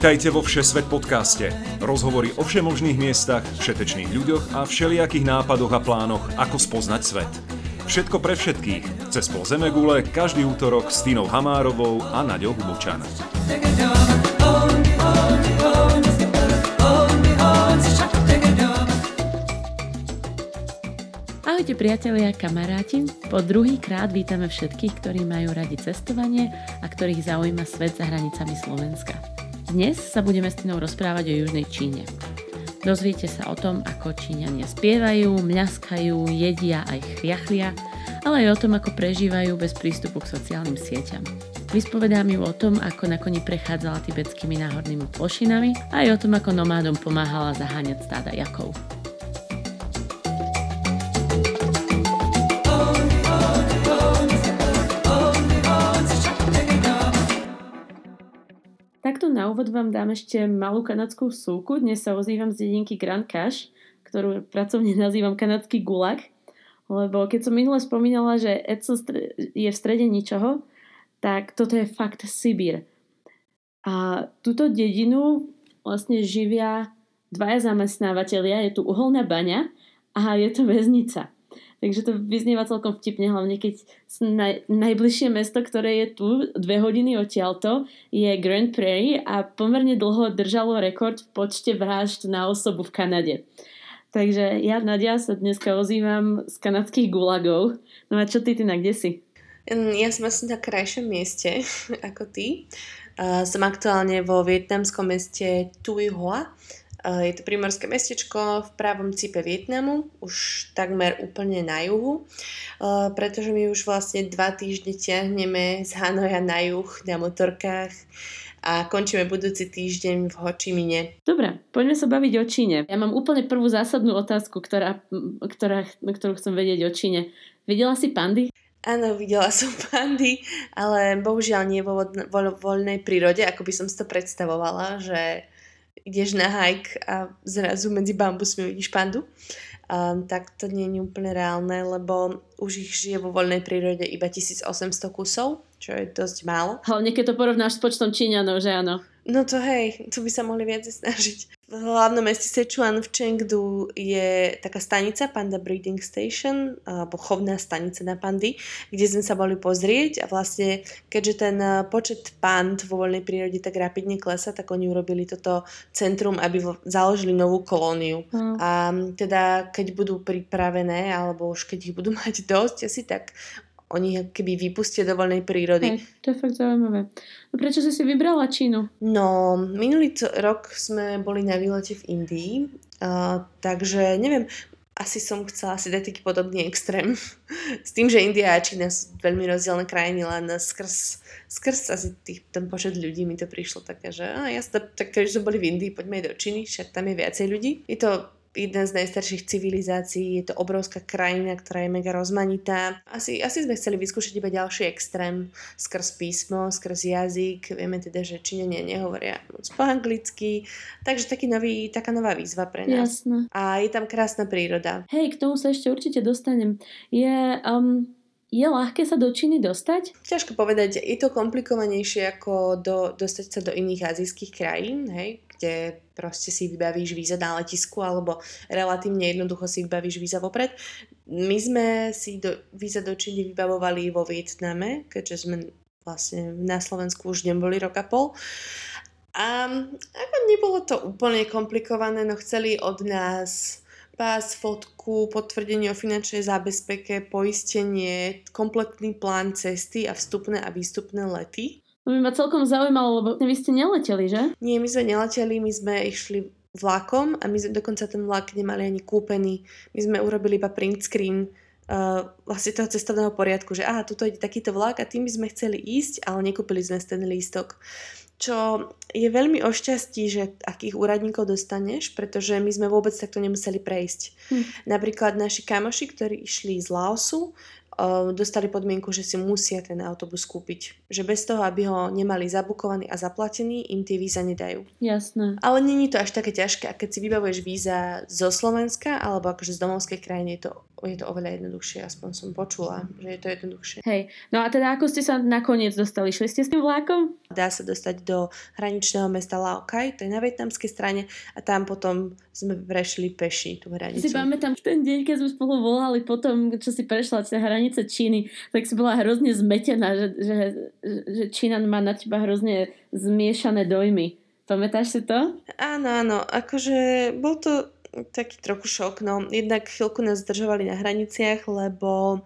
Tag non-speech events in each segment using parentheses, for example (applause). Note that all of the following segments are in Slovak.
Vítajte vo Všesvet podcaste. Rozhovory o všemožných miestach, všetečných ľuďoch a všelijakých nápadoch a plánoch, ako spoznať svet. Všetko pre všetkých. Cez pol Zemegule každý útorok s Tínou Hamárovou a Naďou Hubočan. Ahojte priatelia a kamaráti. Po druhý krát vítame všetkých, ktorí majú radi cestovanie a ktorých zaujíma svet za hranicami Slovenska. Dnes sa budeme s Tinou rozprávať o Južnej Číne. Dozviete sa o tom, ako Číňania spievajú, mľaskajú, jedia aj chriachlia, ale aj o tom, ako prežívajú bez prístupu k sociálnym sieťam. Vyspovedám ju o tom, ako na koni prechádzala tibetskými náhornými plošinami a aj o tom, ako nomádom pomáhala zaháňať stáda jakov. Na úvod vám dám ešte malú kanadskú súku. Dnes sa ozývam z dedinky Grand Cache, ktorú pracovne (laughs) nazývam kanadský gulag. Lebo keď som minule spomínala, že Edson je v strede ničoho, tak toto je fakt Sibír. A túto dedinu vlastne živia dvaja zamestnávateľia, je tu uholná baňa a je to väznica. Takže to vyznieva celkom vtipne, hlavne keď naj, najbližšie mesto, ktoré je tu, dve hodiny odtiaľto, je Grand Prairie a pomerne dlho držalo rekord v počte vražd na osobu v Kanade. Takže ja, Nadia, sa dneska ozývam z kanadských gulagov. No a čo ty, ty na kde si? Ja som asi na krajšom mieste (laughs) ako ty. Uh, som aktuálne vo vietnamskom meste Tui Hoa je to primorské mestečko v pravom cipe Vietnamu, už takmer úplne na juhu, eh, pretože my už vlastne dva týždne ťahneme z Hanoja na juh na motorkách a končíme budúci týždeň v Ho Chi Mine. Dobre, poďme sa baviť o Číne. Ja mám úplne prvú zásadnú otázku, ktorá, ktorá, ktorú chcem vedieť o Číne. Videla si pandy? Áno, videla som pandy, ale bohužiaľ nie vo voľnej prírode, ako by som si to predstavovala, že ideš na hike a zrazu medzi bambusmi vidíš pandu. Um, tak to nie je úplne reálne, lebo už ich žije vo voľnej prírode iba 1800 kusov, čo je dosť málo. Hlavne keď to porovnáš s počtom Číňanov, že áno? No to hej, tu by sa mohli viac snažiť. V hlavnom meste Sichuan v Chengdu je taká stanica Panda Breeding Station, alebo chovná stanica na pandy, kde sme sa boli pozrieť a vlastne keďže ten eh, počet pand vo voľnej prírode tak rapidne klesa, tak oni urobili toto centrum, aby založili novú kolóniu. Mm. A teda keď budú pripravené, alebo už keď ich budú (laughs) mať dosť asi, tak oni keby vypustia do voľnej prírody. Hej, to je fakt zaujímavé. No prečo si si vybrala Čínu? No, minulý rok sme boli na výlete v Indii, uh, takže neviem, asi som chcela si dať taký podobný extrém. (laughs) S tým, že India a Čína sú veľmi rozdielne krajiny, len skrz, skrz asi tých, ten počet ľudí mi to prišlo také, že a ja tak keďže sme boli v Indii, poďme aj do Číny, však tam je viacej ľudí. Je to jedna z najstarších civilizácií, je to obrovská krajina, ktorá je mega rozmanitá. Asi, asi sme chceli vyskúšať iba ďalší extrém skrz písmo, skrz jazyk. Vieme teda, že Číňania nehovoria moc po anglicky, takže taký nový, taká nová výzva pre nás. Jasne. A je tam krásna príroda. Hej, k tomu sa ešte určite dostanem. Je... Um... Je ľahké sa do Číny dostať? Ťažko povedať, je to komplikovanejšie ako do, dostať sa do iných azijských krajín, hej, kde proste si vybavíš víza na letisku alebo relatívne jednoducho si vybavíš víza vopred. My sme si do, víza do Číny vybavovali vo Vietname, keďže sme vlastne na Slovensku už neboli rok a pol. A ako nebolo to úplne komplikované, no chceli od nás pás, fotku, potvrdenie o finančnej zábezpeke, poistenie, kompletný plán cesty a vstupné a výstupné lety. To by ma celkom zaujímalo, lebo vy ste neleteli, že? Nie, my sme neleteli, my sme išli vlakom a my sme dokonca ten vlak nemali ani kúpený. My sme urobili iba print screen uh, vlastne toho cestovného poriadku, že aha, tuto ide takýto vlak a tým by sme chceli ísť, ale nekúpili sme ten lístok. Čo je veľmi o šťastí, že akých úradníkov dostaneš, pretože my sme vôbec takto nemuseli prejsť. Hm. Napríklad naši kamoši, ktorí išli z Laosu, dostali podmienku, že si musia ten autobus kúpiť. Že bez toho, aby ho nemali zabukovaný a zaplatený, im tie víza nedajú. Jasné. Ale není to až také ťažké. A keď si vybavuješ víza zo Slovenska alebo akože z domovskej krajiny, je to, je to oveľa jednoduchšie. Aspoň som počula, že je to jednoduchšie. Hej. No a teda ako ste sa nakoniec dostali? Šli ste s tým vlákom? Dá sa dostať do hraničného mesta Laokai, to je na vietnamskej strane a tam potom sme prešli peši tú hranicu. Si pamätám, ten deň, keď sme spolu volali potom, čo si prešla cez hranice Číny, tak si bola hrozne zmetená, že, že, že Čínan má na teba hrozne zmiešané dojmy. Pamätáš si to? Áno, áno, akože bol to taký trochu šok. No, jednak chvíľku nás zdržovali na hraniciach, lebo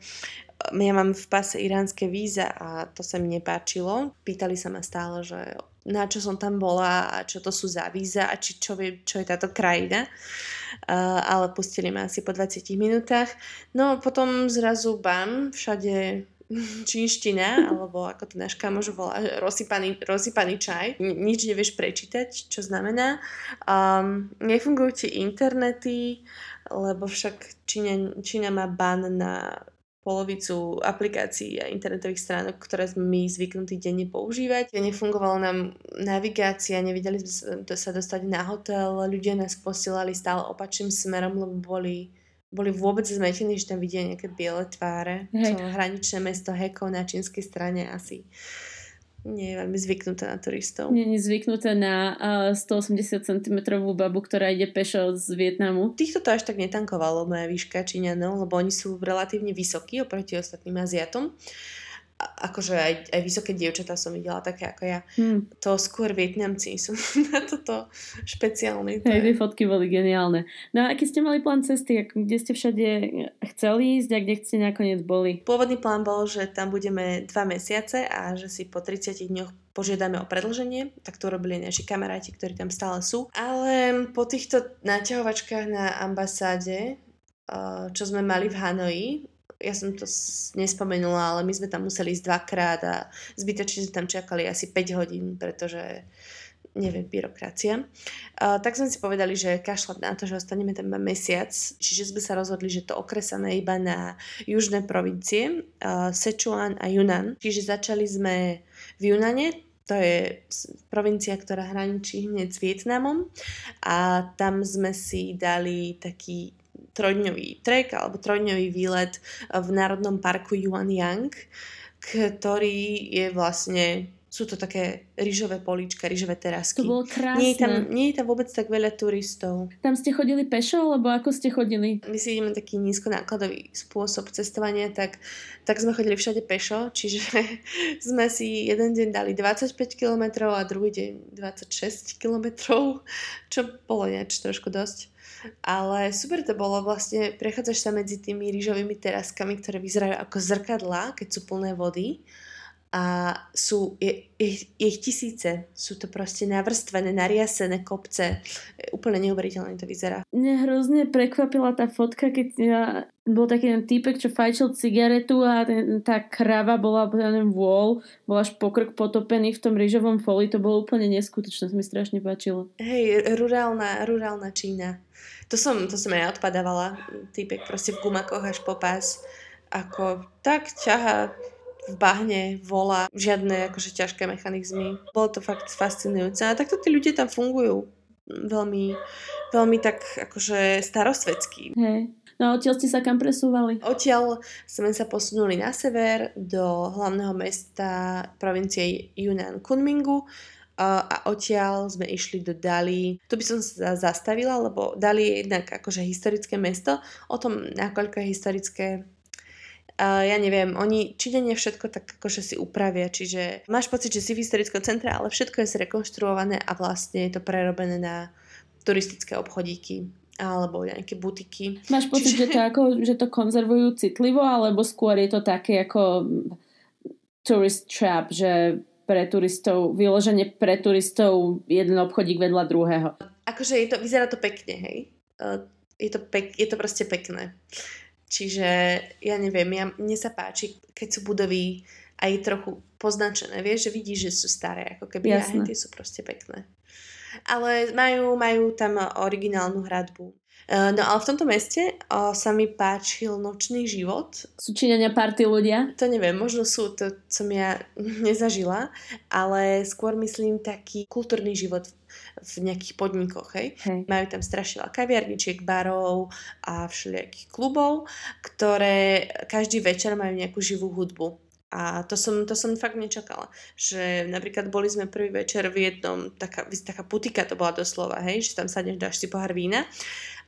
ja mám v pase iránske víza a to sa mi nepáčilo. Pýtali sa ma stále, že na čo som tam bola a čo to sú za víza a či, čo, vie, čo je táto krajina. Uh, ale pustili ma asi po 20 minútach. No potom zrazu bam, všade (laughs) čínština, alebo ako to náš kamož volá, rozsypaný, rozsypaný čaj. Nič nevieš prečítať, čo znamená. Um, nefungujú ti internety, lebo však Čína, Čína má ban na polovicu aplikácií a internetových stránok, ktoré sme my zvyknutí denne používať. Nefungovala nám navigácia, nevideli sme sa dostať na hotel, ľudia nás posielali stále opačným smerom, lebo boli boli vôbec zmetení, že tam vidia nejaké biele tváre. Hej. To hraničné mesto Heko na čínskej strane asi nie je veľmi zvyknuté na turistov. Nie je zvyknuté na uh, 180 cm babu, ktorá ide pešo z Vietnamu. Týchto to až tak netankovalo moja výška Číňanov, lebo oni sú relatívne vysokí oproti ostatným Aziatom. Uh, akože aj, aj vysoké dievčatá som videla také ako ja. Hmm. To skôr Vietnamci sú (laughs) na toto špeciálne. Hej, tie fotky boli geniálne. No a aký ste mali plán cesty? Kde ste všade chceli ísť a kde ste nakoniec boli? Pôvodný plán bol, že tam budeme dva mesiace a že si po 30 dňoch požiadame o predlženie, tak to robili naši kamaráti, ktorí tam stále sú. Ale po týchto naťahovačkách na ambasáde, čo sme mali v Hanoji, ja som to nespomenula, ale my sme tam museli ísť dvakrát a zbytočne sme tam čakali asi 5 hodín, pretože neviem, byrokracia. Uh, tak sme si povedali, že kašľať na to, že ostaneme tam mesiac, čiže sme sa rozhodli, že to okresané iba na južné provincie, uh, Sichuan a Yunnan. Čiže začali sme v Yunane, to je provincia, ktorá hraničí hneď s Vietnamom a tam sme si dali taký trojdňový trek alebo trojdňový výlet v Národnom parku Yuan Yang, ktorý je vlastne sú to také rýžové políčka, rýžové terasky. To bolo krásne. Nie je, tam, nie je tam vôbec tak veľa turistov. Tam ste chodili pešo, alebo ako ste chodili? My si ideme taký nízkonákladový spôsob cestovania, tak, tak sme chodili všade pešo, čiže (laughs) sme si jeden deň dali 25 km a druhý deň 26 km, čo bolo niečo trošku dosť. Ale super to bolo vlastne, prechádzaš sa medzi tými rýžovými teraskami, ktoré vyzerajú ako zrkadlá, keď sú plné vody a sú, je, je ich tisíce. Sú to proste navrstvené, nariasené kopce. Úplne neuveriteľne to vyzerá. Mne hrozne prekvapila tá fotka, keď ja, bol taký ten týpek, čo fajčil cigaretu a ten, tá krava bola ten vôľ, bol až pokrk potopený v tom rýžovom foli. To bolo úplne neskutočné, to mi strašne páčilo. Hej, rurálna, rurálna Čína. To som, to som aj odpadávala. Týpek proste v gumakoch až po pás. Ako tak ťaha v bahne, volá, žiadne akože ťažké mechanizmy. Bolo to fakt fascinujúce. A takto tí ľudia tam fungujú veľmi, veľmi tak akože starosvedský. Hej. No a odtiaľ ste sa kam presúvali? Odtiaľ sme sa posunuli na sever do hlavného mesta provincie Yunnan Kunmingu a odtiaľ sme išli do Dali. Tu by som sa zastavila, lebo Dali je jednak akože historické mesto. O tom, nakoľko je historické, Uh, ja neviem, oni Číňania všetko tak akože si upravia, čiže máš pocit, že si v historickom centre, ale všetko je zrekonštruované a vlastne je to prerobené na turistické obchodíky alebo nejaké butiky. Máš pocit, čiže... že, to ako, že to konzervujú citlivo, alebo skôr je to také ako tourist trap, že pre turistov, vyloženie pre turistov jeden obchodík vedľa druhého. Akože je to, vyzerá to pekne, hej. Je to, pek, je to proste pekné. Čiže ja neviem, ja, mne sa páči, keď sú budovy aj trochu poznačené, vieš, že vidíš, že sú staré, ako keby aj tie sú proste pekné. Ale majú, majú tam originálnu hradbu. E, no ale v tomto meste o, sa mi páčil nočný život. Sú Číňania party ľudia? To neviem, možno sú, to som ja (laughs) nezažila, ale skôr myslím taký kultúrny život v nejakých podnikoch. Hej. Hej. Majú tam strašne veľa kaviarničiek, barov a všelijakých klubov, ktoré každý večer majú nejakú živú hudbu. A to som, to som fakt nečakala. Že napríklad boli sme prvý večer v jednom, taká, taká putika to bola doslova, hej, že tam sadneš, dáš si pohár vína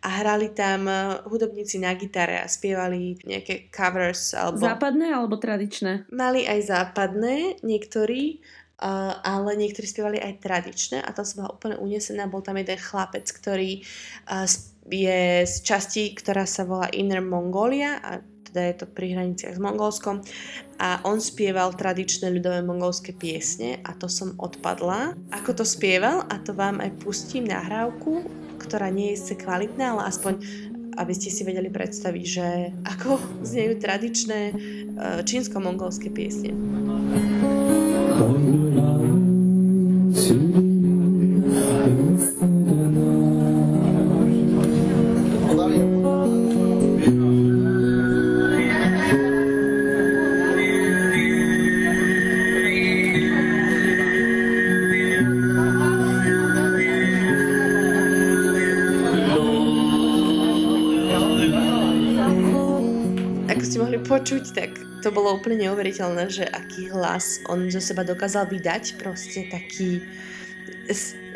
a hrali tam eh, hudobníci na gitare a spievali nejaké covers. Alebo... Západné alebo tradičné? Mali aj západné, niektorí, ale niektorí spievali aj tradičné a tam som bola úplne unesená. Bol tam jeden chlapec, ktorý uh, je z časti, ktorá sa volá Inner Mongolia a teda je to pri hraniciach s Mongolskom a on spieval tradičné ľudové mongolské piesne a to som odpadla. Ako to spieval a to vám aj pustím nahrávku, ktorá nie je kvalitná, ale aspoň aby ste si vedeli predstaviť, že ako znejú tradičné e, čínsko-mongolské piesne. to počuť, tak to bolo úplne neuveriteľné, že aký hlas on zo seba dokázal vydať, proste taký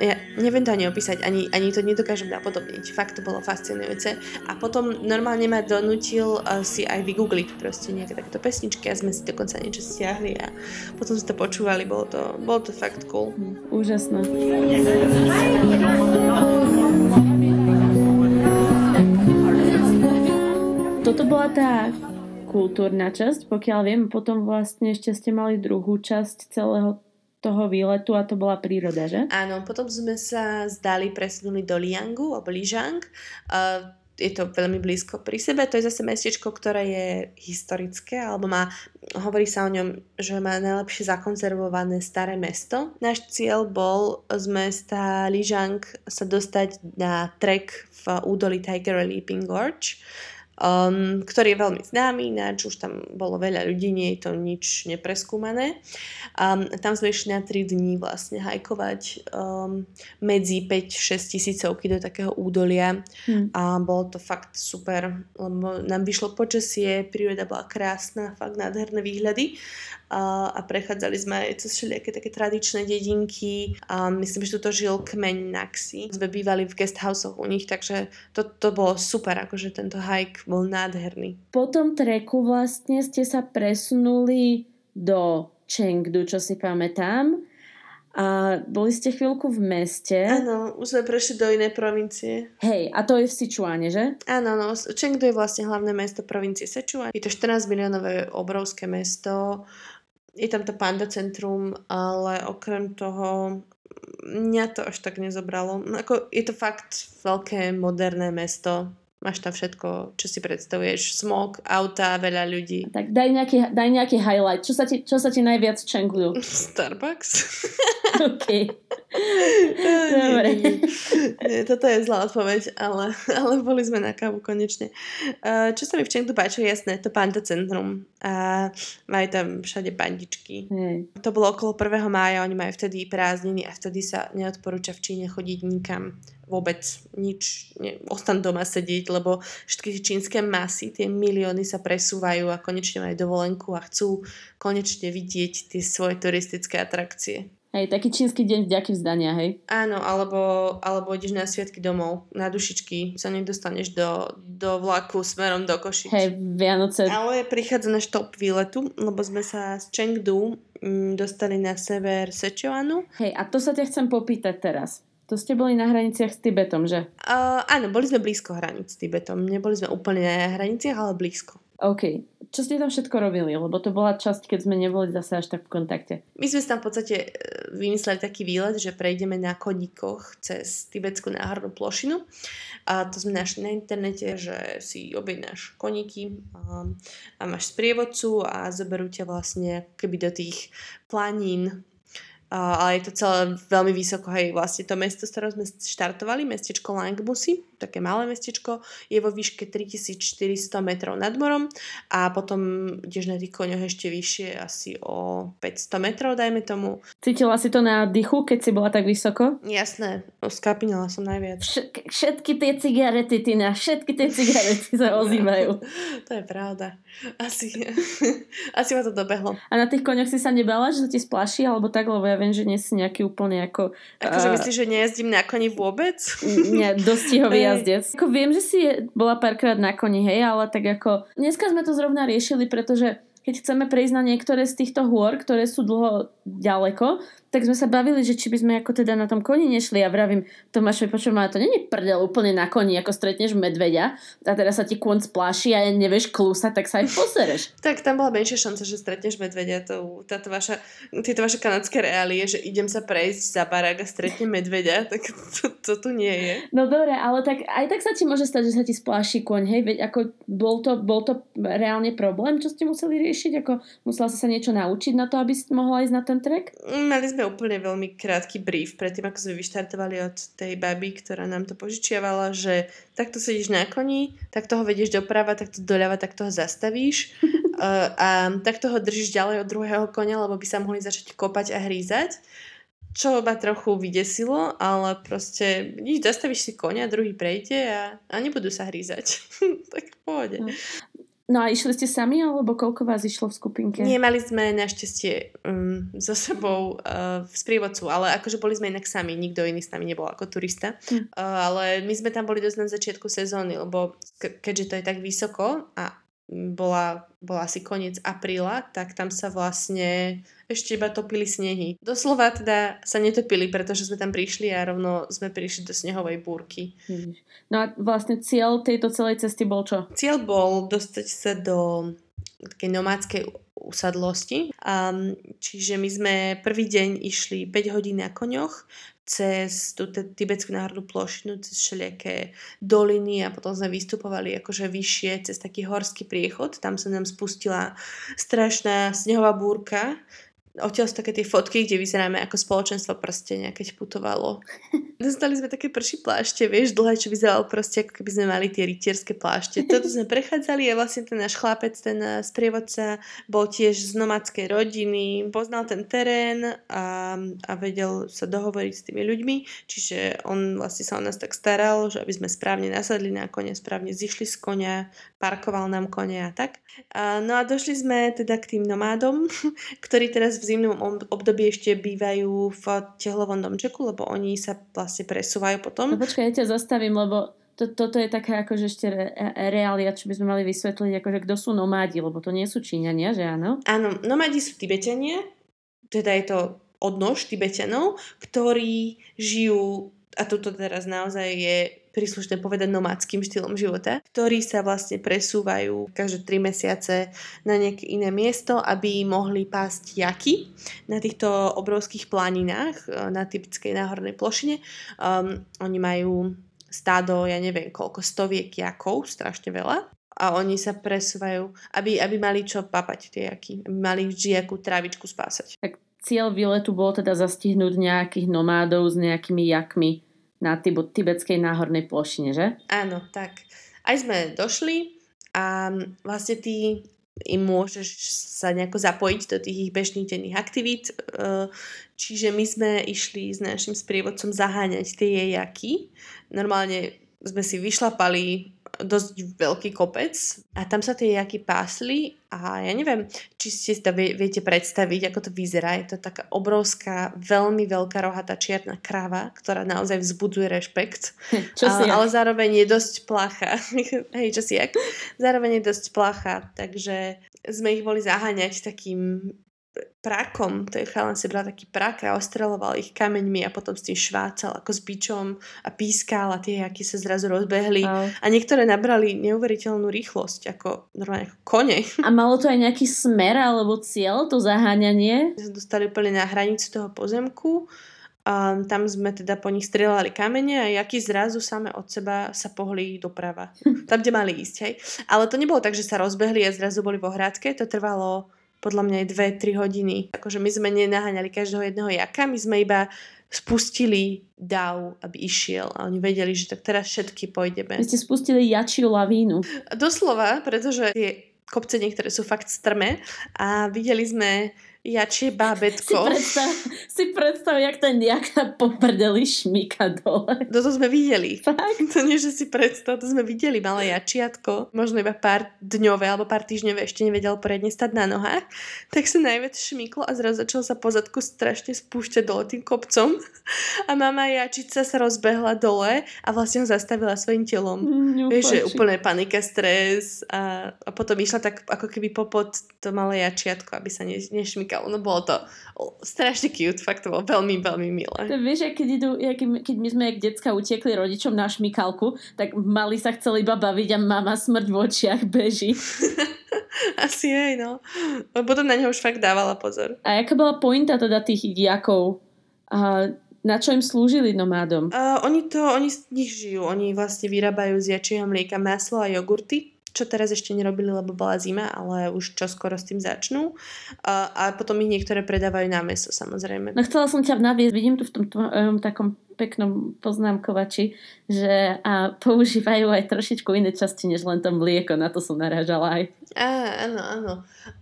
ja neviem to ani opísať, ani, ani to nedokážem napodobniť. Fakt to bolo fascinujúce. A potom normálne ma donútil uh, si aj vygoogliť proste nejaké takéto pesničky a sme si dokonca niečo stiahli a potom si to počúvali, bolo to, bolo to fakt cool. Úžasné. Toto bola tá kultúrna časť, pokiaľ viem, potom vlastne ešte ste mali druhú časť celého toho výletu a to bola príroda, že? Áno, potom sme sa zdali, presunuli do Liangu, alebo Ližang. Uh, je to veľmi blízko pri sebe. To je zase mestečko, ktoré je historické, alebo má, hovorí sa o ňom, že má najlepšie zakonzervované staré mesto. Náš cieľ bol z mesta Ližang sa dostať na trek v údolí Tiger Leaping Gorge um, ktorý je veľmi známy, ináč už tam bolo veľa ľudí, nie je to nič nepreskúmané. Um, tam sme išli na 3 dní vlastne hajkovať um, medzi 5-6 tisícovky do takého údolia hmm. a bolo to fakt super, lebo nám vyšlo počasie, príroda bola krásna, fakt nádherné výhľady a, a prechádzali sme aj cez všelijaké také tradičné dedinky a myslím, že tu žil kmeň Naxi. Sme bývali v guesthouseoch u nich, takže to, to bolo super, akože tento hike bol nádherný. Po tom treku vlastne ste sa presunuli do Chengdu, čo si pamätám. A boli ste chvíľku v meste. Áno, už sme prešli do inej provincie. Hej, a to je v Sichuane, že? Áno, no, Chengdu je vlastne hlavné mesto provincie Sichuan. Je to 14 miliónové obrovské mesto je tam to panda centrum, ale okrem toho mňa to až tak nezobralo. Ako, je to fakt veľké moderné mesto, Máš tam všetko, čo si predstavuješ. Smog, auta, veľa ľudí. Tak daj nejaký, daj nejaký highlight. Čo sa ti, čo sa ti najviac čenglujú? (laughs) Starbucks. (laughs) OK. Dobre. Nie, nie. Toto je zlá odpoveď, ale, ale boli sme na kávu konečne. Čo sa mi v Čengdu páčilo, jasné, to Panda Centrum. A majú tam všade pandičky. Hey. To bolo okolo 1. mája, oni majú vtedy prázdniny a vtedy sa neodporúča v Číne chodiť nikam vôbec nič, ne, ostan doma sedieť, lebo všetky tie čínske masy, tie milióny sa presúvajú a konečne majú dovolenku a chcú konečne vidieť tie svoje turistické atrakcie. Hej, taký čínsky deň vďaky vzdania, hej? Áno, alebo, alebo ideš na sviatky domov, na dušičky, sa nedostaneš do, do vlaku smerom do Košic. Hej, Vianoce. Ale prichádza náš top výletu, lebo sme sa z Chengdu mm, dostali na sever Sichuanu. Hej, a to sa ťa chcem popýtať teraz. To ste boli na hraniciach s Tibetom, že? Uh, áno, boli sme blízko hraníc s Tibetom. Neboli sme úplne na hraniciach, ale blízko. OK. Čo ste tam všetko robili? Lebo to bola časť, keď sme neboli zase až tak v kontakte. My sme tam v podstate e, vymysleli taký výlet, že prejdeme na koníkoch cez tibetskú náhornú plošinu. A to sme našli na internete, že si objednáš koníky a, a máš sprievodcu a zoberú ťa vlastne keby do tých planín ale je to celé veľmi vysoko, hej, vlastne to mesto, z ktorého sme štartovali, mestečko Langbusy, také malé mestečko, je vo výške 3400 metrov nad morom a potom ideš na tých koňoch ešte vyššie, asi o 500 metrov, dajme tomu. Cítila si to na dychu, keď si bola tak vysoko? Jasné, skapinala som najviac. Všetky, tie cigarety, Tina, všetky tie cigarety sa ozývajú. (laughs) to je pravda. Asi, (laughs) asi ma to dobehlo. A na tých koňoch si sa nebala, že ti splaší, alebo tak, lebo ja viem, že nie si nejaký úplne ako... Akože uh, myslíš, že nejazdím na koni vôbec? Nie, dostihový (laughs) jazdec. Ako viem, že si bola párkrát na koni, hej, ale tak ako... Dneska sme to zrovna riešili, pretože keď chceme prejsť na niektoré z týchto hôr, ktoré sú dlho ďaleko, tak sme sa bavili, že či by sme ako teda na tom koni nešli. Ja vravím Tomášovi, počujem, to není prdel úplne na koni, ako stretneš medveďa a teraz sa ti kôň spláši a nevieš klúsať, tak sa aj posereš. (laughs) tak tam bola menšia šanca, že stretneš medveďa. To, táto vaša, tieto vaše kanadské reálie, že idem sa prejsť za barák a stretnem medveďa, tak to, to, tu nie je. No dobre, ale tak aj tak sa ti môže stať, že sa ti spláši kôň, hej, veď ako bol to, bol to reálne problém, čo ste museli riešiť, ako musela si sa niečo naučiť na to, aby si mohla ísť na ten trek? Mali sme úplne veľmi krátky brief predtým, ako sme vyštartovali od tej baby, ktorá nám to požičiavala, že takto sedíš na koni, tak toho vedieš doprava, takto doľava, tak toho zastavíš uh, (laughs) a takto ho držíš ďalej od druhého konia, lebo by sa mohli začať kopať a hrízať. Čo ma trochu vydesilo, ale proste nič, zastavíš si konia, druhý prejde a, a nebudú sa hrízať. (laughs) tak v pohode. No. A išli ste sami, alebo koľko vás išlo v skupinke? Nie, mali sme našťastie um, so sebou uh, v sprievodcu, ale akože boli sme inak sami, nikto iný s nami nebol ako turista. Hm. Uh, ale my sme tam boli dosť na začiatku sezóny, lebo ke- keďže to je tak vysoko a bola, bola asi koniec apríla, tak tam sa vlastne ešte iba topili snehy. Doslova teda sa netopili, pretože sme tam prišli a rovno sme prišli do snehovej búrky. No a vlastne cieľ tejto celej cesty bol čo? Cieľ bol dostať sa do takej nomádskej usadlosti. Um, čiže my sme prvý deň išli 5 hodín na koňoch, cez tú tibetskú národnú plošinu, cez všelijaké doliny a potom sme vystupovali akože vyššie cez taký horský priechod. Tam sa nám spustila strašná snehová búrka, odtiaľ sú také tie fotky, kde vyzeráme ako spoločenstvo prstenia, keď putovalo. (laughs) Dostali sme také prší plášte, vieš, dlhé, čo vyzeralo proste, ako keby sme mali tie rytierské plášte. Toto sme prechádzali a vlastne ten náš chlapec, ten eh, sprievodca, bol tiež z nomadskej rodiny, poznal ten terén a, a vedel sa dohovoriť s tými ľuďmi, čiže on vlastne sa o nás tak staral, že aby sme správne nasadli na kone, správne zišli z konia, parkoval nám kone a tak. A, no a došli sme teda k tým nomádom, (laughs) ktorí teraz v zimnom období ešte bývajú v tehlovom domčeku, lebo oni sa vlastne presúvajú potom. No počkaj, ja ťa zastavím, lebo to, toto je taká akože ešte re, reália, čo by sme mali vysvetliť, akože kto sú nomádi, lebo to nie sú Číňania, že áno? Áno, nomádi sú Tibetania, teda je to odnož Tibetanov, ktorí žijú, a toto teraz naozaj je príslušné povedať nomádským štýlom života, ktorí sa vlastne presúvajú každé 3 mesiace na nejaké iné miesto, aby mohli pásť jaky na týchto obrovských planinách e, na typickej náhornej plošine. Um, oni majú stádo, ja neviem koľko, stoviek jakov, strašne veľa a oni sa presúvajú, aby, aby mali čo papať tie jaky, aby mali žiakú trávičku spásať. Tak cieľ výletu bolo teda zastihnúť nejakých nomádov s nejakými jakmi na tibetskej náhornej plošine, že? Áno, tak. Aj sme došli a vlastne ty im môžeš sa nejako zapojiť do tých ich bežných denných aktivít. E, čiže my sme išli s našim sprievodcom zaháňať tie jaky. Normálne sme si vyšlapali dosť veľký kopec a tam sa tie jaky pásli a ja neviem, či si to viete predstaviť, ako to vyzerá. Je to taká obrovská, veľmi veľká rohatá čierna kráva, ktorá naozaj vzbudzuje rešpekt. (laughs) Čo si ale, ale zároveň je dosť placha. (laughs) Hej, čo si jak? Zároveň je dosť placha, takže sme ich boli zaháňať takým prakom, je chalan si bral taký prak a ostreloval ich kameňmi a potom s tým švácal ako s bičom a pískal a tie aký sa zrazu rozbehli wow. a niektoré nabrali neuveriteľnú rýchlosť ako normálne ako kone. A malo to aj nejaký smer alebo cieľ, to zaháňanie? Dostali úplne na hranicu toho pozemku a tam sme teda po nich strieľali kamene a jaký zrazu same od seba sa pohli doprava. (laughs) Tam, kde mali ísť, hej. Ale to nebolo tak, že sa rozbehli a zrazu boli vo hradke, to trvalo podľa mňa aj 2-3 hodiny. Akože my sme nenaháňali každého jedného jaka, my sme iba spustili dav, aby išiel a oni vedeli, že tak teraz všetky pôjdeme. Vy ste spustili jačiu lavínu. Doslova, pretože tie kopce niektoré sú fakt strmé a videli sme jačie bábetko. Si predstav, si predstav jak ten jaká poprdeli šmika dole. To, to sme videli. Fakt? To nie, že si predstav, to sme videli malé jačiatko, možno iba pár dňové alebo pár týždňové ešte nevedel poriadne stať na nohách, tak sa najviac šmyklo a zrazu začal sa pozadku strašne spúšťať dole tým kopcom a mama jačica sa rozbehla dole a vlastne ho zastavila svojim telom. Mm, Vieš, že úplne panika, stres a, a potom išla tak ako keby popod to malé jačiatko, aby sa ne, nešmykalo. No bolo to strašne cute, fakt to bolo veľmi, veľmi milé. To vieš, keď, idú, keď, my sme jak decka utiekli rodičom na šmikalku, tak mali sa chceli iba baviť a mama smrť v očiach beží. (laughs) Asi aj, no. Potom na neho už fakt dávala pozor. A aká bola pointa teda tých diakov? A na čo im slúžili nomádom? Uh, oni to, oni z nich žijú. Oni vlastne vyrábajú z jačieho mlieka maslo a jogurty čo teraz ešte nerobili, lebo bola zima, ale už čo skoro s tým začnú. A, a potom ich niektoré predávajú na meso, samozrejme. No chcela som ťa naviesť, vidím tu v tom tvojom takom peknom poznámkovači, že a používajú aj trošičku iné časti, než len to mlieko, na to som narážala aj. Á, áno, áno.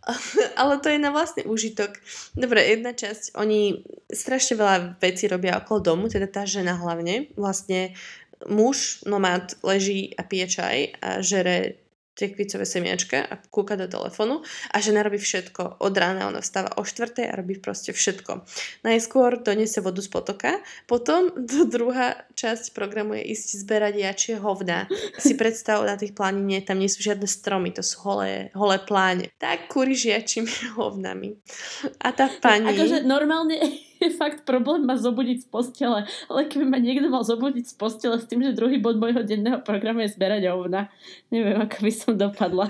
(laughs) Ale to je na vlastný úžitok. Dobre, jedna časť, oni strašne veľa vecí robia okolo domu, teda tá žena hlavne. Vlastne muž, nomád, leží a pije čaj a žere tekvicové semiačka a kúka do telefónu a žena robí všetko. Od rána ona vstáva o štvrtej a robí proste všetko. Najskôr donese vodu z potoka, potom (laughs) do druhá časť programu je ísť zberať jačie hovna. Si predstav na tých planine, tam nie sú žiadne stromy, to sú holé, holé pláne. Tak kúriš jačími (laughs) hovnami. A tá pani... Akože normálne je fakt problém ma zobudiť z postele, ale keby ma niekto mal zobudiť z postele s tým, že druhý bod môjho denného programu je zberať ovna, neviem, ako by som dopadla.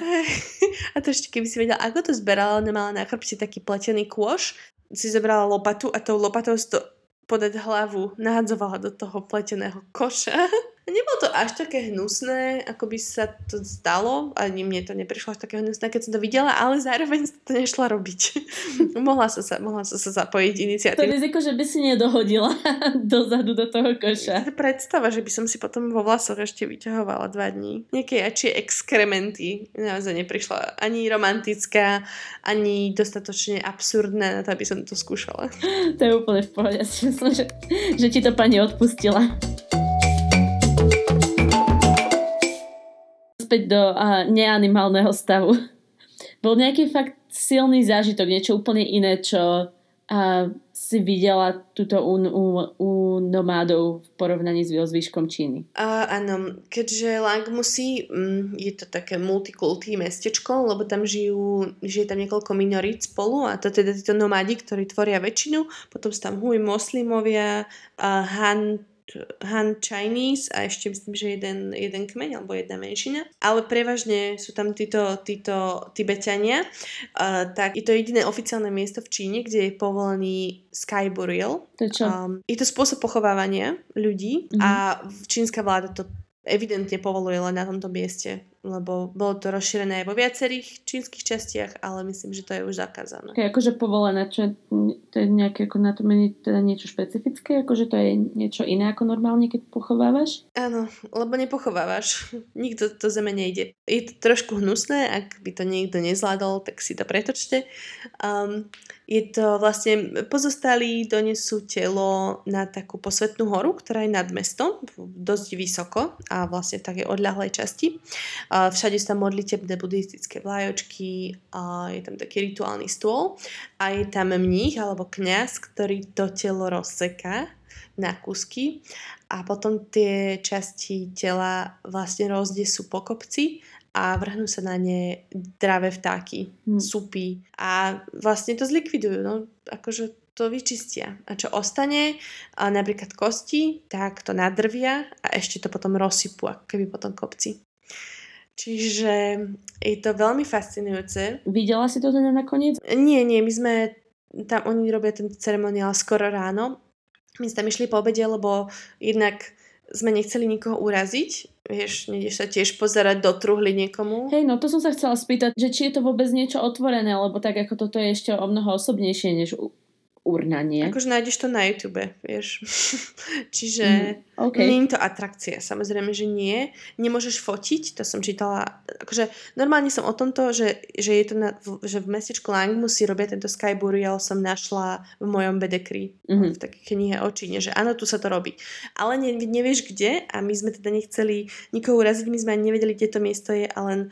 (laughs) A to ešte keby si vedela, ako to zberala, ona mala na chrbte taký pletený kôš, si zobrala lopatu a tou lopatou si to podať hlavu nahadzovala do toho pleteného koša (laughs) Nebolo to až také hnusné, ako by sa to zdalo. Ani mne to neprišlo až také hnusné, keď som to videla, ale zároveň to nešla robiť. (laughs) mohla, som sa, mohla som sa zapojiť iniciatívu. To riziko, že by si nedohodila (laughs) dozadu do toho koša. Predstava, že by som si potom vo vlasoch ešte vyťahovala dva dní. Nejaké jačie exkrementy. Naozaj neprišla ani romantická, ani dostatočne absurdná na to, aby som to skúšala. To je úplne v pohode. Myslím, že, že ti to pani odpustila. Späť do uh, neanimálneho stavu. (laughs) Bol nejaký fakt silný zážitok, niečo úplne iné, čo uh, si videla túto u, u, u nomádov v porovnaní s zvyškom Číny? Uh, áno, keďže Langmusy um, je to také multikultí mestečko, lebo tam žijú, žije tam niekoľko minorít spolu a to teda títo nomádi, ktorí tvoria väčšinu, potom sú tam Hui moslimovia, uh, Han Han Chinese a ešte myslím, že jeden, jeden kmeň alebo jedna menšina, ale prevažne sú tam títo, títo Tibetania. Uh, tak je to jediné oficiálne miesto v Číne, kde je povolený sky burial. To čo? Um, je to spôsob pochovávania ľudí mm-hmm. a čínska vláda to evidentne povoluje len na tomto mieste lebo bolo to rozšírené aj vo viacerých čínskych častiach, ale myslím, že to je už zakázané. Okay, akože povolené, čo je, to je nejaké, ako na to mení teda niečo špecifické, akože to je niečo iné ako normálne, keď pochovávaš? Áno, lebo nepochovávaš. Nikto to zeme nejde. Je to trošku hnusné, ak by to niekto nezvládol, tak si to pretočte. Um, je to vlastne, pozostali donesú telo na takú posvetnú horu, ktorá je nad mestom, dosť vysoko a vlastne v takej odľahlej časti. Všade sa modlitebné buddhistické vlajočky, je tam taký rituálny stôl a je tam mních alebo kňaz, ktorý to telo rozseká na kusky a potom tie časti tela vlastne rozdesú po kopci a vrhnú sa na ne dravé vtáky, hmm. supy a vlastne to zlikvidujú. No, akože to vyčistia. A čo ostane, a napríklad kosti, tak to nadrvia a ešte to potom rozsypú, ako keby potom kopci. Čiže je to veľmi fascinujúce. Videla si to teda nakoniec? Nie, nie, my sme tam, oni robia ten ceremoniál skoro ráno. My sme tam išli po obede, lebo jednak sme nechceli nikoho uraziť, Vieš, nejdeš sa tiež pozerať do truhly niekomu? Hej, no to som sa chcela spýtať, že či je to vôbec niečo otvorené, lebo tak ako toto je ešte o mnoho osobnejšie než urna, nie? Akože nájdeš to na YouTube, vieš. (laughs) Čiže mm, okay. nie je to atrakcia, samozrejme, že nie. Nemôžeš fotiť, to som čítala. Akože normálne som o tomto, že, že je to na, že v mestečku Langmu si robia tento Sky Burial som našla v mojom bedekri, mm-hmm. v takej knihe o Číne, že áno, tu sa to robí. Ale ne, nevieš kde a my sme teda nechceli nikoho uraziť, my sme ani nevedeli, kde to miesto je a len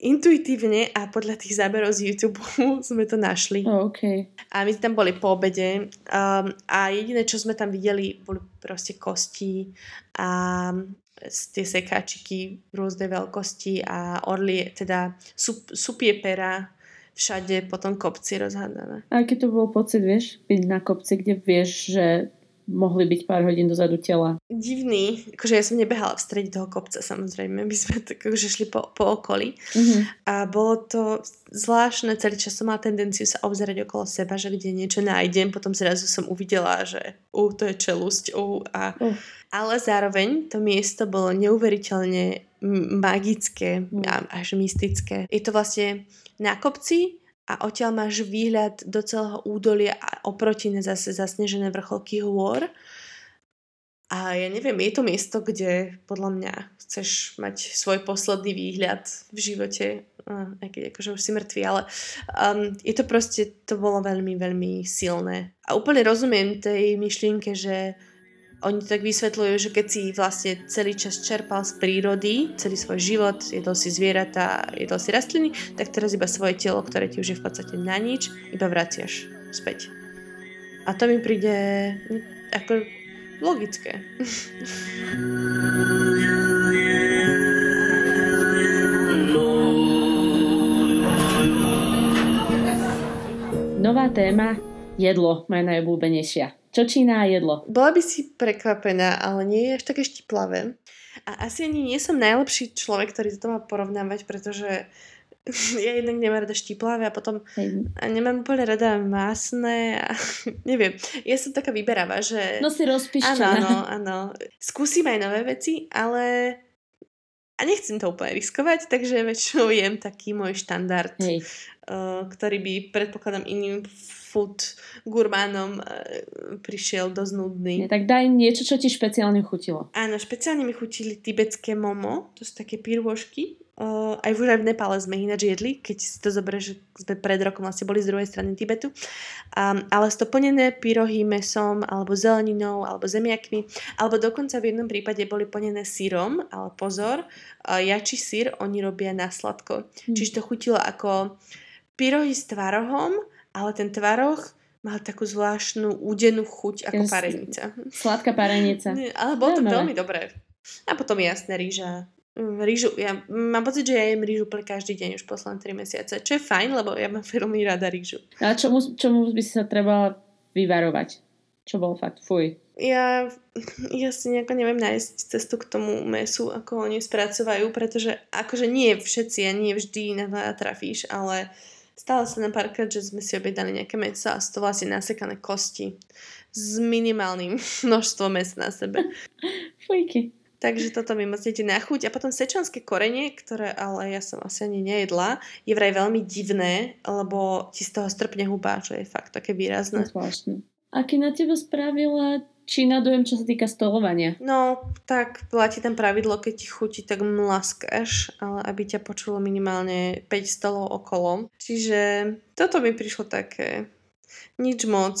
intuitívne a podľa tých záberov z YouTube (laughs) sme to našli. Oh, okay. A my tam boli po obede um, a jediné, čo sme tam videli, boli proste kosti a tie sekáčiky rôznej veľkosti a orlie, teda sup, supie pera všade po tom kopci rozhádané. A aký to bol pocit, vieš, byť na kopci, kde vieš, že mohli byť pár hodín dozadu tela. Divný, akože ja som nebehala v strede toho kopca samozrejme, my sme tak akože šli po, po okolí mm-hmm. a bolo to zvláštne, celý čas som mala tendenciu sa obzerať okolo seba, že kde niečo nájdem, potom zrazu som uvidela, že uh, to je čelusť, uh, a, uh. ale zároveň to miesto bolo neuveriteľne magické mm. a až mystické. Je to vlastne na kopci, a odtiaľ máš výhľad do celého údolia a oproti ne zase zasnežené vrcholky hôr. A ja neviem, je to miesto, kde podľa mňa chceš mať svoj posledný výhľad v živote, aj keď akože už si mŕtvý, ale um, je to proste, to bolo veľmi, veľmi silné. A úplne rozumiem tej myšlienke, že oni tak vysvetľujú, že keď si vlastne celý čas čerpal z prírody, celý svoj život, jedol si zvieratá, jedol si rastliny, tak teraz iba svoje telo, ktoré ti už je v podstate na nič, iba vraciaš späť. A to mi príde ako logické. Nová téma jedlo, moja najobľúbenejšia. Čo Čína a jedlo? Bola by si prekvapená, ale nie je až také štiplavé. A asi ani nie som najlepší človek, ktorý to má porovnávať, pretože (laughs) ja jednak nemám rada štiplavé a potom a nemám úplne rada másne a (laughs) neviem. Ja som taká vyberavá, že... No si rozpíšťaná. Áno, áno, áno. Skúsim aj nové veci, ale a nechcem to úplne riskovať, takže väčšinou jem taký môj štandard, Hej. Uh, ktorý by predpokladám iným food gurmánom uh, prišiel dosť nudný. Nie, tak daj niečo, čo ti špeciálne chutilo. Áno, špeciálne mi chutili tibetské momo, to sú také pirôžky. Uh, aj, v, aj v Nepále sme ináč jedli, keď si to zoberieš, že sme pred rokom vlastne boli z druhej strany Tibetu. Um, ale stoplnené pyrohy mesom, alebo zeleninou, alebo zemiakmi, alebo dokonca v jednom prípade boli plnené sírom, ale pozor, uh, jačí sír oni robia na sladko. Hmm. Čiže to chutilo ako pyrohy s tvarohom, ale ten tvaroh mal takú zvláštnu údenú chuť ako Jas, parenica. Sladká parenica. ale bolo to veľmi dobré. A potom jasné rýža. Mm, rýžu, ja mám pocit, že ja jem rýžu pre každý deň už posledné 3 mesiace, čo je fajn, lebo ja mám veľmi rada rýžu. A čomu, čomu by si sa trebala vyvarovať? Čo bol fakt? Fuj. Ja, ja si nejako neviem nájsť cestu k tomu mesu, ako oni spracovajú, pretože akože nie všetci a nie vždy na trafíš, ale uh, Stalo sa nám párkrát, že sme si objednali nejaké meso a to vlastne nasekané kosti s minimálnym (laughs) množstvom mesa na sebe. Fujky. Takže toto mi moc ide na chuť. A potom sečanské korenie, ktoré ale ja som asi ani nejedla, je vraj veľmi divné, lebo ti z toho strpne huba, čo je fakt také výrazné. Zvláštne. Aký na teba spravila Čína dojem, čo sa týka stolovania? No, tak platí tam pravidlo, keď ti chutí, tak mlaskáš, ale aby ťa počulo minimálne 5 stolov okolo. Čiže toto mi prišlo také nič moc.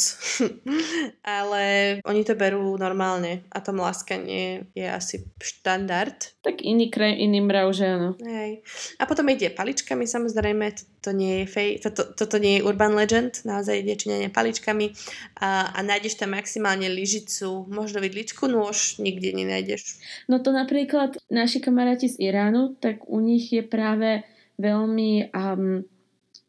(laughs) Ale oni to berú normálne a to mlaskanie je asi štandard. Tak iný krém, iný mrav, že áno. Hej. A potom ide paličkami, samozrejme, to, to nie je fej, to, to, toto nie je urban legend, naozaj ide činenie paličkami a, a nájdeš tam maximálne lyžicu, možno vidličku nôž, nikde nenájdeš. No to napríklad naši kamaráti z Iránu, tak u nich je práve veľmi um,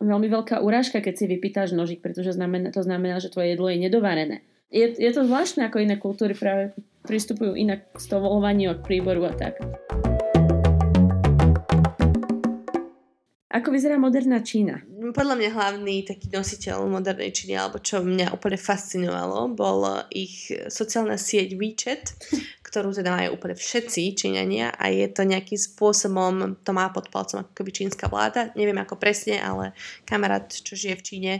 veľmi veľká urážka, keď si vypýtaš nožík, pretože znamená, to znamená, že tvoje jedlo je nedovarené. Je, je to zvláštne, ako iné kultúry práve pristupujú inak k stovolovaniu a k príboru a tak. Ako vyzerá moderná Čína? Podľa mňa hlavný taký nositeľ modernej Číny, alebo čo mňa úplne fascinovalo, bol ich sociálna sieť WeChat, ktorú teda majú úplne všetci Číňania a je to nejakým spôsobom, to má pod palcom ako keby čínska vláda, neviem ako presne, ale kamarát, čo žije v Číne,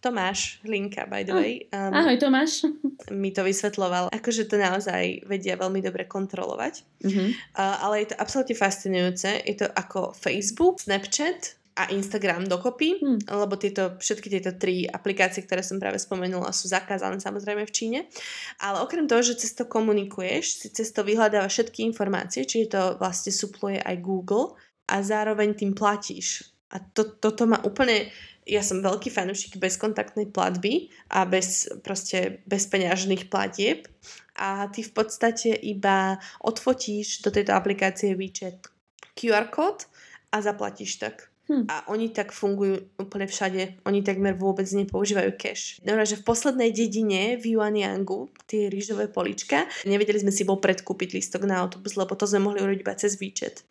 Tomáš Hlinka, by the way. Um, Ahoj Tomáš. Mi to vysvetloval. Akože to naozaj vedia veľmi dobre kontrolovať. Uh-huh. Uh, ale je to absolútne fascinujúce. Je to ako Facebook, Snapchat, a Instagram dokopy, hmm. lebo tieto, všetky tieto tri aplikácie, ktoré som práve spomenula, sú zakázané samozrejme v Číne. Ale okrem toho, že cez to komunikuješ, si cez to vyhľadáva všetky informácie, čiže to vlastne supluje aj Google a zároveň tým platíš. A to, toto má úplne ja som veľký fanúšik bezkontaktnej platby a bez, proste bezpeňažných platieb a ty v podstate iba odfotíš do tejto aplikácie výčet QR kód a zaplatíš tak. Hm. A oni tak fungujú úplne všade. Oni takmer vôbec nepoužívajú cash. Dobre, že v poslednej dedine v Yuanyangu, tie rýžové polička, nevedeli sme si bol predkúpiť listok na autobus, lebo to sme mohli urobiť iba cez výčet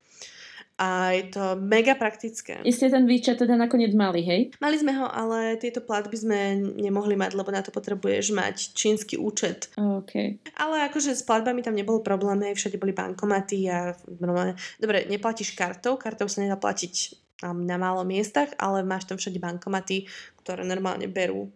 a je to mega praktické. Isté ten výčet teda nakoniec mali, hej? Mali sme ho, ale tieto platby sme nemohli mať, lebo na to potrebuješ mať čínsky účet. Okay. Ale akože s platbami tam nebol problém, hej, všade boli bankomaty a normálne... Dobre, neplatíš kartou, kartou sa nedá platiť na málo miestach, ale máš tam všade bankomaty, ktoré normálne berú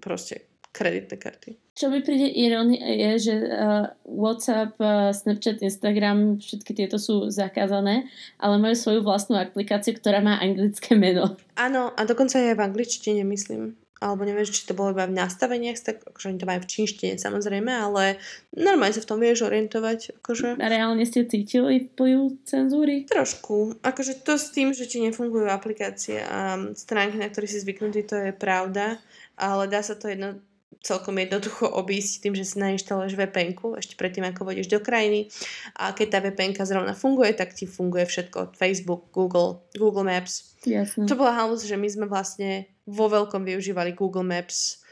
proste kreditné karty. Čo mi príde irónia je, že uh, WhatsApp, uh, Snapchat, Instagram, všetky tieto sú zakázané, ale majú svoju vlastnú aplikáciu, ktorá má anglické meno. Áno, a dokonca aj v angličtine, myslím. Alebo neviem, či to bolo iba v nastaveniach, tak akože oni to majú v čínštine samozrejme, ale normálne sa v tom vieš orientovať. Akože... A reálne ste cítili vplyv cenzúry? Trošku. Akože to s tým, že ti nefungujú aplikácie a stránky, na ktorých si zvyknutý, to je pravda, ale dá sa to jedno celkom jednoducho obísť tým, že si nainštaluješ vpn ešte predtým, ako vodíš do krajiny. A keď tá vpn zrovna funguje, tak ti funguje všetko. Facebook, Google, Google Maps. Jasne. To bola halus, že my sme vlastne vo veľkom využívali Google Maps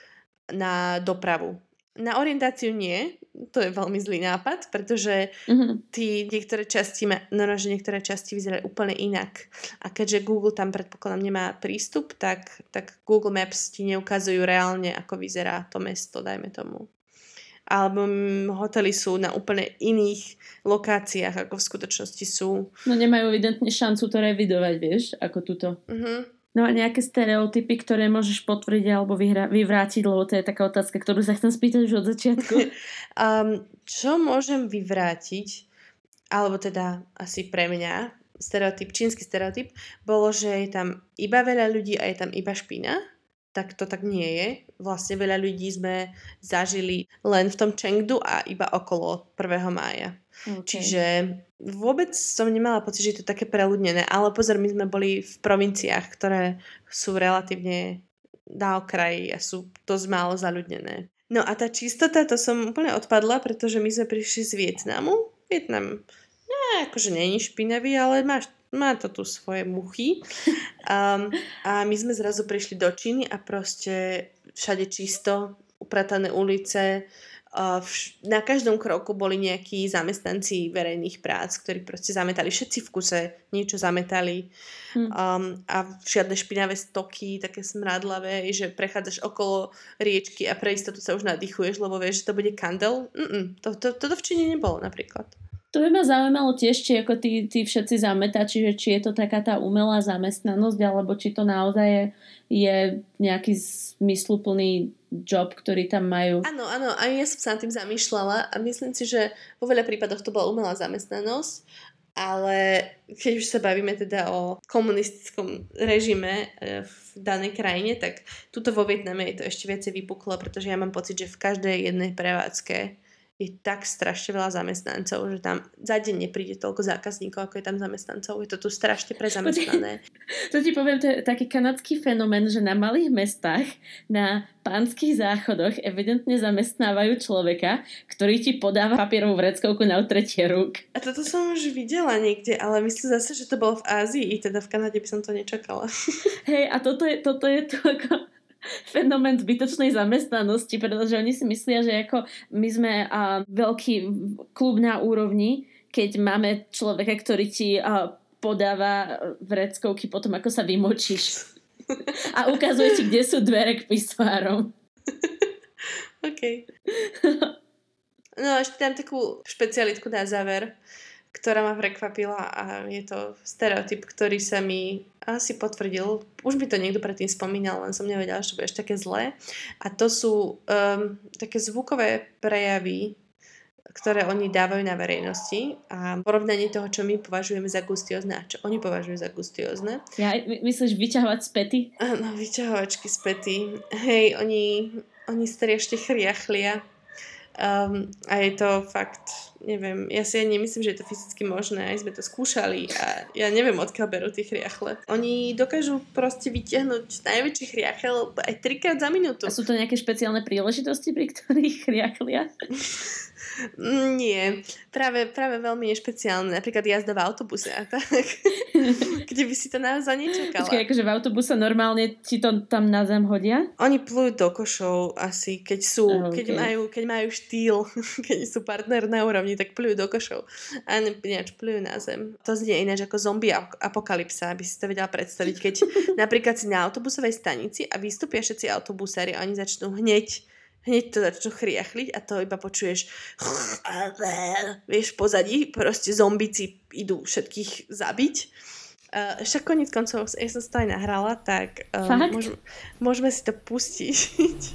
na dopravu. Na orientáciu nie, to je veľmi zlý nápad, pretože mm-hmm. tí niektoré časti, no, no, že niektoré časti vyzerajú úplne inak. A keďže Google tam predpokladám nemá prístup, tak, tak Google Maps ti neukazujú reálne, ako vyzerá to mesto, dajme tomu. Alebo hotely sú na úplne iných lokáciách, ako v skutočnosti sú. No nemajú evidentne šancu to revidovať, vieš, ako túto. Mm-hmm. No a nejaké stereotypy, ktoré môžeš potvrdiť alebo vyhra- vyvrátiť, lebo to je taká otázka, ktorú sa chcem spýtať už od začiatku. (laughs) um, čo môžem vyvrátiť, alebo teda asi pre mňa, stereotyp, čínsky stereotyp, bolo, že je tam iba veľa ľudí a je tam iba špina tak to tak nie je. Vlastne veľa ľudí sme zažili len v tom Chengdu a iba okolo 1. mája. Okay. Čiže vôbec som nemala pocit, že je to také preľudnené, ale pozor, my sme boli v provinciách, ktoré sú relatívne na okraji a sú dosť málo zaľudnené. No a tá čistota, to som úplne odpadla, pretože my sme prišli z Vietnamu. Vietnam, no, akože není špinavý, ale máš má to tu svoje muchy. Um, a my sme zrazu prišli do Číny a proste všade čisto, upratané ulice, na každom kroku boli nejakí zamestnanci verejných prác, ktorí proste zametali všetci v kuse, niečo zametali hmm. um, a žiadne špinavé stoky, také smradlavé, že prechádzaš okolo riečky a pre istotu sa už nadýchuješ, lebo vieš, že to bude kandel. Mm-mm, to, to, toto v Číne nebolo napríklad. To by ma zaujímalo tiež, či ako tí, tí všetci zametači, že či je to taká tá umelá zamestnanosť, alebo či to naozaj je, je nejaký zmysluplný job, ktorý tam majú. Áno, áno, aj ja som sa nad tým zamýšľala a myslím si, že vo veľa prípadoch to bola umelá zamestnanosť, ale keď už sa bavíme teda o komunistickom režime e, v danej krajine, tak tuto vo Vietname je to ešte viacej vypuklo, pretože ja mám pocit, že v každej jednej prevádzke je tak strašne veľa zamestnancov, že tam za deň nepríde toľko zákazníkov, ako je tam zamestnancov. Je to tu strašne prezamestnané. To ti poviem, to je taký kanadský fenomén, že na malých mestách, na pánskych záchodoch evidentne zamestnávajú človeka, ktorý ti podáva papierovú vreckovku na utretie rúk. A toto som už videla niekde, ale myslím zase, že to bolo v Ázii, teda v Kanade by som to nečakala. Hej, a toto je, toto je to ako fenomén zbytočnej zamestnanosti, pretože oni si myslia, že ako my sme a, veľký klub na úrovni, keď máme človeka, ktorý ti a, podáva vreckovky potom, ako sa vymočíš. A ukazuje ti, kde sú dvere k pisoárom. (laughs) OK. No a ešte tam takú špecialitku na záver, ktorá ma prekvapila a je to stereotyp, ktorý sa mi si potvrdil, už by to niekto predtým spomínal, len som nevedela, že to bude ešte také zlé. A to sú um, také zvukové prejavy, ktoré oni dávajú na verejnosti a porovnanie toho, čo my považujeme za gustiozne a čo oni považujú za gustiozne. Ja, myslíš vyťahovať späty? Áno, vyťahovačky späty. Hej, oni, oni striešte chriachlia Um, a je to fakt, neviem, ja si ani nemyslím, že je to fyzicky možné, aj sme to skúšali a ja neviem, odkiaľ berú tých riachle. Oni dokážu proste vytiahnuť najväčší riachel aj trikrát za minútu. A sú to nejaké špeciálne príležitosti, pri ktorých riachlia? (laughs) Nie, práve, práve veľmi nešpeciálne. Napríklad jazda v autobuse a tak. (laughs) Kde by si to naozaj nečakala. Počkej, akože v autobuse normálne ti to tam na zem hodia? Oni plujú do košov asi, keď sú, oh, okay. keď, majú, keď majú štýl, (laughs) keď sú partner na úrovni, tak plujú do košov. A ináč plujú na zem. To znie ináč ako zombie apokalypsa, aby si to vedela predstaviť. Keď (laughs) napríklad si na autobusovej stanici a vystúpia všetci autobusári a oni začnú hneď hneď to začnú chriachliť a to iba počuješ vieš, pozadí proste zombici idú všetkých zabiť. Uh, však koniec koncov, ja som to aj nahrala, tak um, môžeme, môžeme si to pustiť.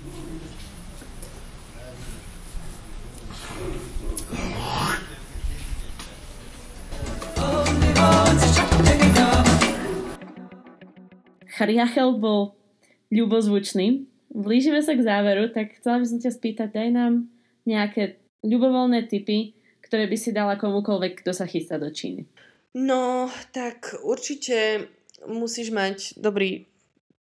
Chariachel bol ľubozvučný, blížime sa k záveru, tak chcela by som ťa spýtať, daj nám nejaké ľubovoľné typy, ktoré by si dala komukoľvek, kto sa chystá do Číny. No, tak určite musíš mať dobrý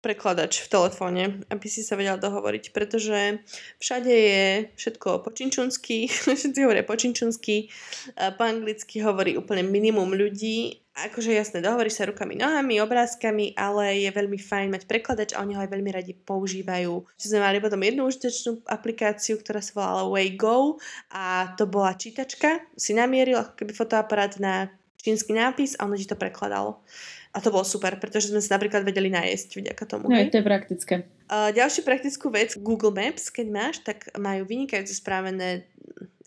prekladač v telefóne, aby si sa vedel dohovoriť, pretože všade je všetko po činčunsky, (laughs) všetci hovoria po činčunsky, po anglicky hovorí úplne minimum ľudí. Akože jasné, dohovoríš sa rukami, nohami, obrázkami, ale je veľmi fajn mať prekladač a oni ho aj veľmi radi používajú. Čiže sme mali potom jednu užitočnú aplikáciu, ktorá sa volala Waygo a to bola čítačka, si namieril ako keby fotoaparát na čínsky nápis a ono ti to prekladalo. A to bolo super, pretože sme sa napríklad vedeli najesť vďaka tomu. No, to je praktické. Uh, ďalšiu praktickú vec, Google Maps, keď máš, tak majú vynikajúce správené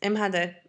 MHD,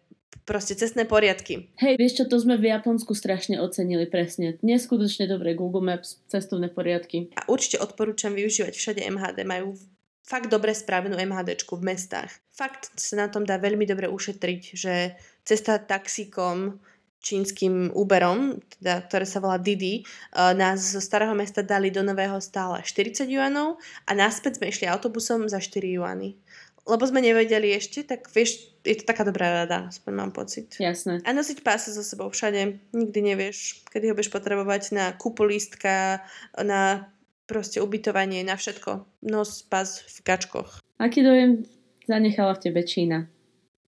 proste cestné poriadky. Hej, vieš čo, to sme v Japonsku strašne ocenili presne. Neskutočne dobré Google Maps, cestovné poriadky. A určite odporúčam využívať všade MHD, majú fakt dobre správenú MHDčku v mestách. Fakt sa na tom dá veľmi dobre ušetriť, že cesta taxíkom čínskym Uberom, teda, ktoré sa volá Didi, uh, nás zo starého mesta dali do nového stála 40 juanov a naspäť sme išli autobusom za 4 juany. Lebo sme nevedeli ešte, tak vieš, je to taká dobrá rada, aspoň mám pocit. Jasné. A nosiť pásy so sebou všade, nikdy nevieš, kedy ho budeš potrebovať na kúpu lístka, na proste ubytovanie, na všetko. Nos pás v kačkoch. Aký dojem zanechala v tebe Čína?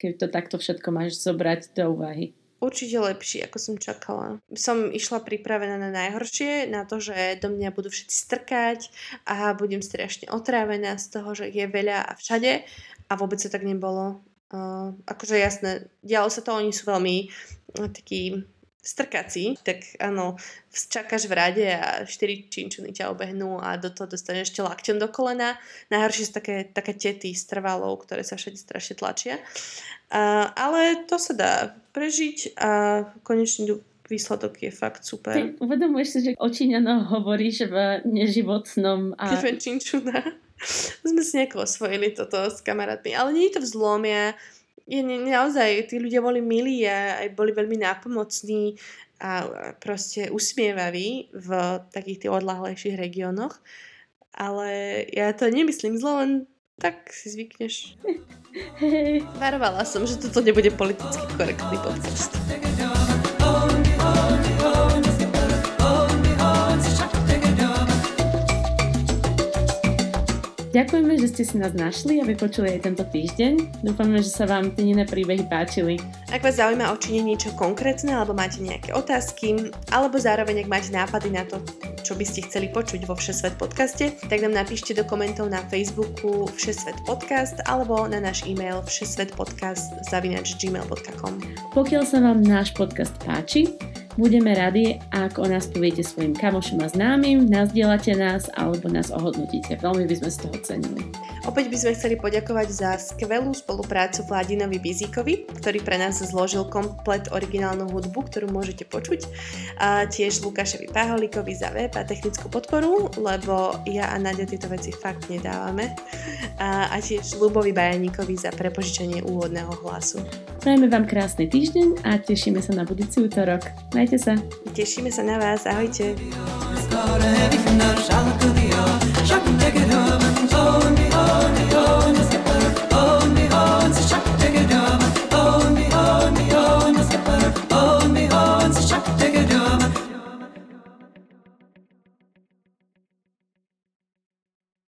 Keď to takto všetko máš zobrať do úvahy. Určite lepší, ako som čakala. Som išla pripravená na najhoršie, na to, že do mňa budú všetci strkať a budem strašne otrávená z toho, že je veľa a všade a vôbec sa tak nebolo. Uh, akože jasné, dialo sa to, oni sú veľmi uh, takí strkací, tak áno, čakáš v rade a štyri činčuny ťa obehnú a do toho dostaneš ešte lakťom do kolena. Najhoršie sú také, také tety s trvalou, ktoré sa všade strašne tlačia. Uh, ale to sa dá prežiť a konečný výsledok je fakt super. Ty uvedomuješ si, že o Číňanoch hovoríš v neživotnom a... Keď činčuna. (laughs) Sme si nejako osvojili toto s kamarátmi. Ale nie je to vzlom. Ja, je, naozaj, tí ľudia boli milí a aj boli veľmi nápomocní a proste usmievaví v takých tých odlahlejších regiónoch. Ale ja to nemyslím zlo, len tak si zvykneš. Varovala som, že toto nebude politicky korektný podcast. Ďakujeme, že ste si nás našli a vypočuli aj tento týždeň. Dúfame, že sa vám iné príbehy páčili. Ak vás zaujíma o čine niečo konkrétne, alebo máte nejaké otázky, alebo zároveň ak máte nápady na to, čo by ste chceli počuť vo Všesvet podcaste, tak nám napíšte do komentov na Facebooku Všesvet podcast alebo na náš e-mail všesvetpodcast zavinač gmail.com Pokiaľ sa vám náš podcast páči, Budeme radi, ak o nás poviete svojim kamošom a známym, nazdielate nás alebo nás ohodnotíte. Veľmi by sme z toho cenili. Opäť by sme chceli poďakovať za skvelú spoluprácu Vladinovi Bizíkovi, ktorý pre nás zložil komplet originálnu hudbu, ktorú môžete počuť. A tiež Lukášovi Paholikovi za web a technickú podporu, lebo ja a Nadia tieto veci fakt nedávame. A, a tiež Lubovi Bajaníkovi za prepožičanie úvodného hlasu. Prajeme vám krásny týždeň a tešíme sa na budúci útorok. Majte Majte sa. Tešíme sa na vás. Ahojte. Ahojte.